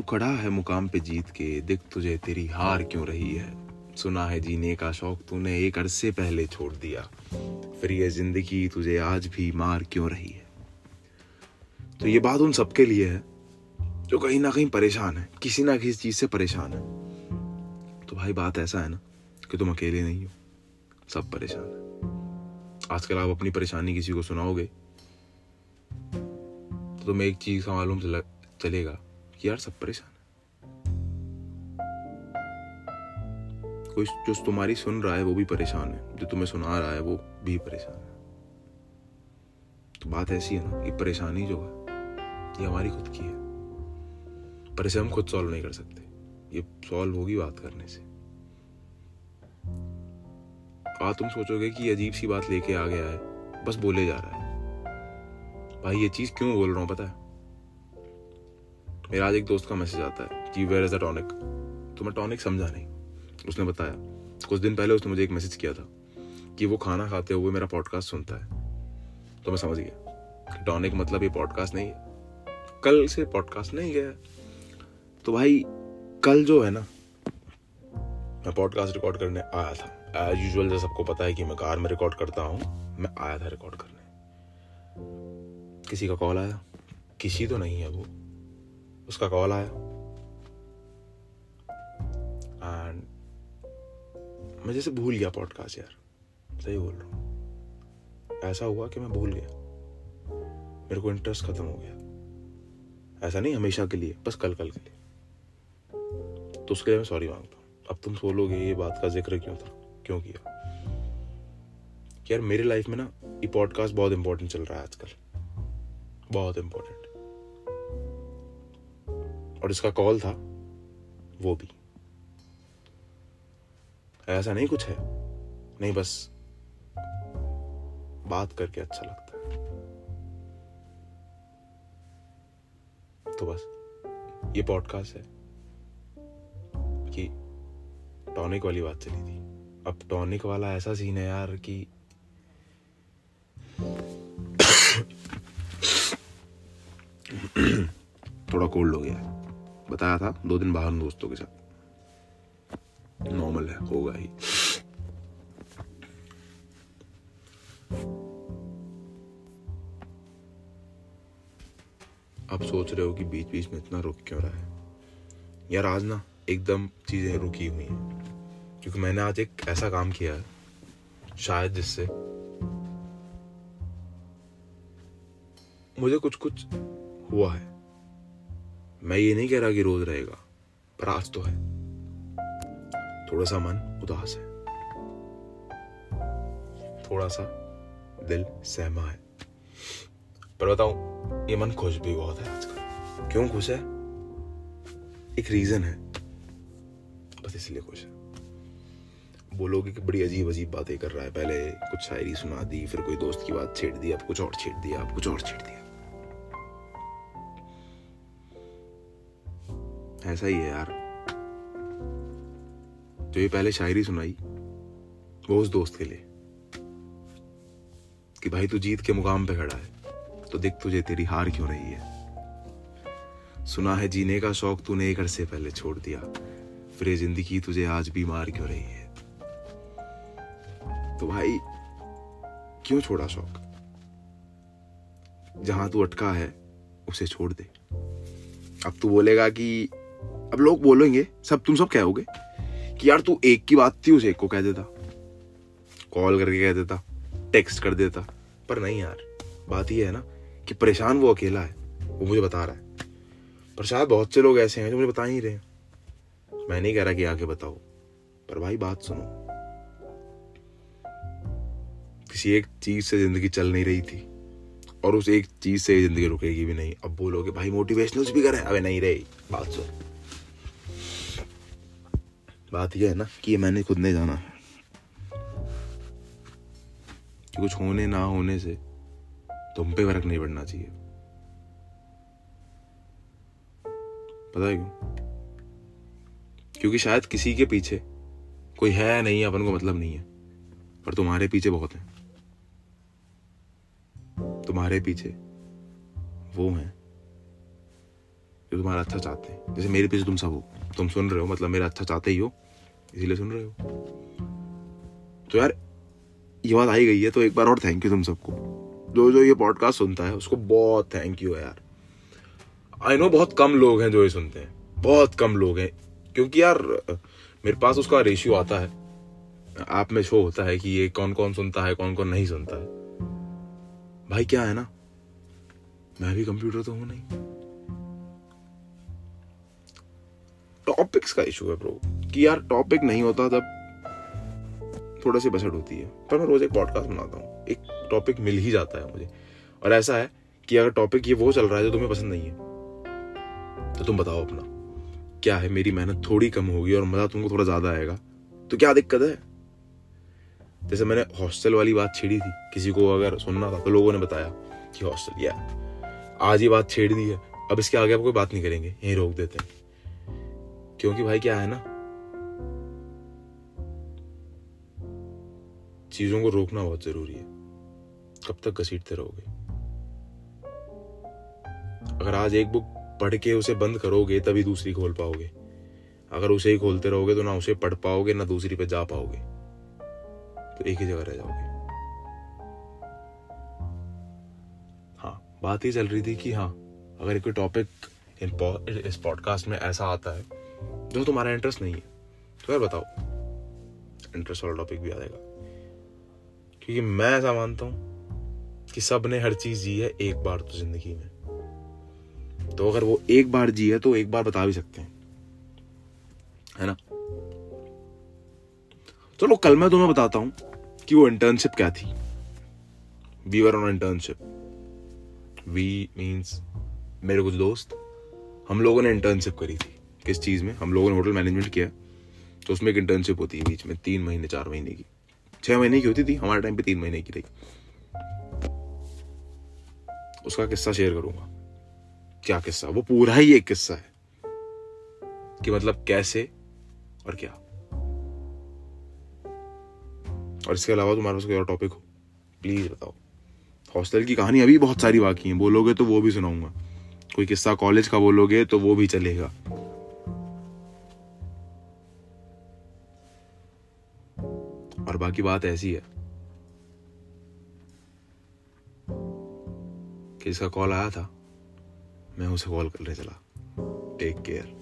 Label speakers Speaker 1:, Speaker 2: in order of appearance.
Speaker 1: तू खड़ा है मुकाम पे जीत के, देख तुझे तेरी हार क्यों रही है? सुना है जीने का शौक तूने एक अरसे पहले छोड़ दिया। फिर ये ज़िंदगी तुझे आज भी मार क्यों रही है? तो ये बात उन सबके लिए है, जो कहीं ना कहीं परेशान है, किसी ना किसी चीज़ से परेशान है। तो भाई बात ऐसा है ना, कि तुम अकेले नहीं हो, सब परेशान है। आजकल आप अपनी परेशानी किसी को सुनाओगे तो तुम्हें एक चीज़ का मालूम चलेगा कि यार सब परेशान है। कोई जो तुम्हारी सुन रहा है, वो भी परेशान है। जो तुम्हें सुना रहा है, वो भी परेशान है। तो बात ऐसी है ना ये परेशानी जो है, ये हमारी खुद की है। पर इसे हम खुद सॉल्व नहीं कर सकते। ये सॉल्व होगी बात करने से। आ तुम सोचोगे कि अजीब सी बात लेके आ गया है। बस बोले जा रहा है। भाई, ये चीज़ क्यों बोल रहा हूँ, पता है? मेरा आज एक दोस्त का मैसेज आता है कि वेयर इज़ द टॉनिक तो मैं टॉनिक समझा नहीं। उसने बताया। कुछ दिन पहले उसने मुझे एक मैसेज किया था कि वो खाना खाते हुए मेरा पॉडकास्ट सुनता है। तो मैं समझ गया टॉनिक मतलब ये पॉडकास्ट नहीं है। कल से पॉडकास्ट नहीं गया तो भाई, कल जो है ना, मैं पॉडकास्ट रिकॉर्ड करने आया था। एज यूजल जैसे सबको पता है कि मैं कार में रिकॉर्ड करता हूँ, मैं आया था रिकॉर्ड करने। किसी का कॉल आया? किसी तो नहीं है वो। उसका कॉल आया। एंड मैं जैसे भूल गया पॉडकास्ट यार। सही बोल रहा हूँ। ऐसा हुआ कि मैं भूल गया। मेरे को इंटरेस्ट खत्म हो गया। ऐसा नहीं, हमेशा के लिए, बस कल कल के लिए। तो उसके लिए मैं सॉरी माँगता हूँ। अब तुम सोलोगे ये बात का ज़िक्र क्यों था? क्यों किया? यार मेरी लाइफ में ना, ये पॉडकास्ट बहुत इंपॉर्टेंट चल रहा है आजकल। बहुत इंपॉर्टेंट और इसका कॉल था, वो भी। ऐसा नहीं कुछ है। नहीं, बस बात करके अच्छा लगता है। तो बस, ये पॉडकास्ट है कि टॉनिक वाली बात चली थी। अब टॉनिक वाला ऐसा सीन है यार कि थोड़ा कोल्ड हो गया है। बताया था, दो दिन बाहर दोस्तों के साथ। नॉर्मल है, होगा ही। आप सोच रहे हो कि बीच बीच में इतना रुक क्यों रहा है? यार आज ना एकदम चीज़ें रुकी हुई हैं। क्योंकि मैंने आज एक ऐसा काम किया है, शायद जिससे मुझे कुछ कुछ हुआ है। मैं ये नहीं कह रहा कि रोज रहेगा, पर आज तो है। थोड़ा सा मन उदास है। थोड़ा सा दिल सहमा है। पर बताऊँ, ये मन खुश भी बहुत है आजकल। क्यों खुश है? एक रीजन है। बस इसलिए खुश है। बोलोगे कि बड़ी अजीब अजीब बातें कर रहा है। पहले कुछ शायरी सुना दी, फिर कोई दोस्त की बात छेड़ दी, अब कुछ और छेड़ दिया, अब कुछ और छेड़ दिया। ऐसा ही है यार। जो ये पहले शायरी सुनाई, वो उस दोस्त के लिए। कि भाई तू जीत के मुकाम पे खड़ा है तो देख तुझे तेरी हार क्यों रही है। सुना है जीने का शौक तूने एक अरसे पहले छोड़ दिया, फिर ये ज़िंदगी तुझे आज भी मार क्यों रही है? तो भाई, क्यों छोड़ा शौक? जहाँ तू अटका है, उसे छोड़ दे। अब तू बोलेगा कि अब लोग बोलेंगे, सब तुम सब कहोगे कि यार तू एक की बात थी, उसे एक को कह देता। कॉल करके कह देता टेक्स्ट कर देता। पर नहीं यार, बात यह है ना कि परेशान वो अकेला है, वो मुझे बता रहा है। पर शायद बहुत से लोग ऐसे हैं जो मुझे बता ही रहे मैं नहीं कह रहा कि आगे बताओ, पर भाई बात सुनो। किसी एक चीज़ से ज़िंदगी चल नहीं रही थी, और उस एक चीज़ से ज़िंदगी रुकेगी भी नहीं। अब बोलोगे, भाई मोटिवेशनल स्पीकर है। अबे नहीं रही, बात सुन। बात यह है ना कि ये मैंने खुद नहीं जाना। है कि कुछ होने ना होने से तुम पे फ़र्क नहीं पड़ना चाहिए। पता है क्यों? क्योंकि शायद किसी के पीछे कोई है नहीं, अपन को मतलब नहीं है। पर तुम्हारे पीछे बहुत है। तुम्हारे पीछे वो हैं। जो तुम्हारा अच्छा चाहते हैं। जैसे मेरे पीछे तुम सब हो। तुम सुन रहे हो मतलब मेरा अच्छा चाहते ही हो। इसीलिए सुन रहे हो। तो यार, ये बात आई गई है तो एक बार और थैंक यू तुम सबको। जो जो ये पॉडकास्ट सुनता है, उसको बहुत थैंक यू है यार। आई नो बहुत कम लोग हैं जो ये सुनते हैं। बहुत कम लोग हैं। क्योंकि यार, मेरे पास उसका रेशियो आता है। आप में शो होता है कि ये कौन कौन सुनता है कौन कौन नहीं सुनता है। भाई क्या है ना? मैं भी कंप्यूटर तो हूँ नहीं। टॉपिक्स का इशू है ब्रो कि यार टॉपिक नहीं होता तब थोड़ा सी बसट होती है। पर मैं रोज एक पॉडकास्ट बनाता हूँ। एक टॉपिक मिल ही जाता है मुझे। और ऐसा है कि अगर टॉपिक ये वो चल रहा है जो तुम्हें पसंद नहीं है तो तुम बताओ अपना, क्या है मेरी मेहनत थोड़ी कम होगी और मज़ा तुमको थोड़ा ज़्यादा आएगा? तो क्या दिक्कत है? जैसे मैंने हॉस्टल वाली बात छेड़ी थी, किसी को अगर सुनना था तो लोगों ने बताया कि हॉस्टल या आज ये बात छेड़ दी है, अब इसके आगे आप कोई बात नहीं करेंगे, यहीं रोक देते हैं। क्योंकि भाई क्या है ना? चीज़ों को रोकना बहुत ज़रूरी है। कब तक घसीटते रहोगे? अगर आज एक बुक पढ़ के उसे बंद करोगे, तभी दूसरी खोल पाओगे। अगर उसे ही खोलते रहोगे तो ना उसे पढ़ पाओगे, ना दूसरी पे जा पाओगे। तो एक ही जगह रह जाओगे। हाँ बात ही चल रही थी कि हाँ अगर कोई टॉपिक इस पॉडकास्ट में ऐसा आता है जो तुम्हारा इंटरेस्ट नहीं है। तो यार बताओ। इंटरेस्ट वाला टॉपिक भी आ जाएगा क्योंकि मैं ऐसा मानता हूँ कि सबने हर चीज़ जी है एक बार तो ज़िंदगी में। तो अगर वो एक बार जी है तो एक बार बता भी सकते हैं। है ना? चलो, कल मैं तुम्हें बताता हूँ कि वो इंटर्नशिप क्या थी। We were on internship we means मेरे कुछ दोस्त, हम लोगों ने इंटर्नशिप करी थी। किस चीज़ में? हम लोगों ने होटल मैनेजमेंट किया। तो उसमें एक इंटर्नशिप होती है बीच में, तीन महीने, चार महीने की। छह महीने की होती थी, हमारे टाइम पे तीन महीने की रही उसका किस्सा शेयर करूँगा। क्या किस्सा? वो पूरा ही एक किस्सा है। कि मतलब कैसे और क्या। और इसके अलावा तुम्हारे पास कोई और टॉपिक हो? प्लीज़ बताओ। हॉस्टल की कहानी अभी बहुत सारी बाकी है। बोलोगे तो वो भी सुनाऊँगा। कोई किस्सा कॉलेज का बोलोगे तो वो भी चलेगा। और बाकी बात ऐसी है कि इसका कॉल आया था, मैं उसे कॉल करने चला। Take care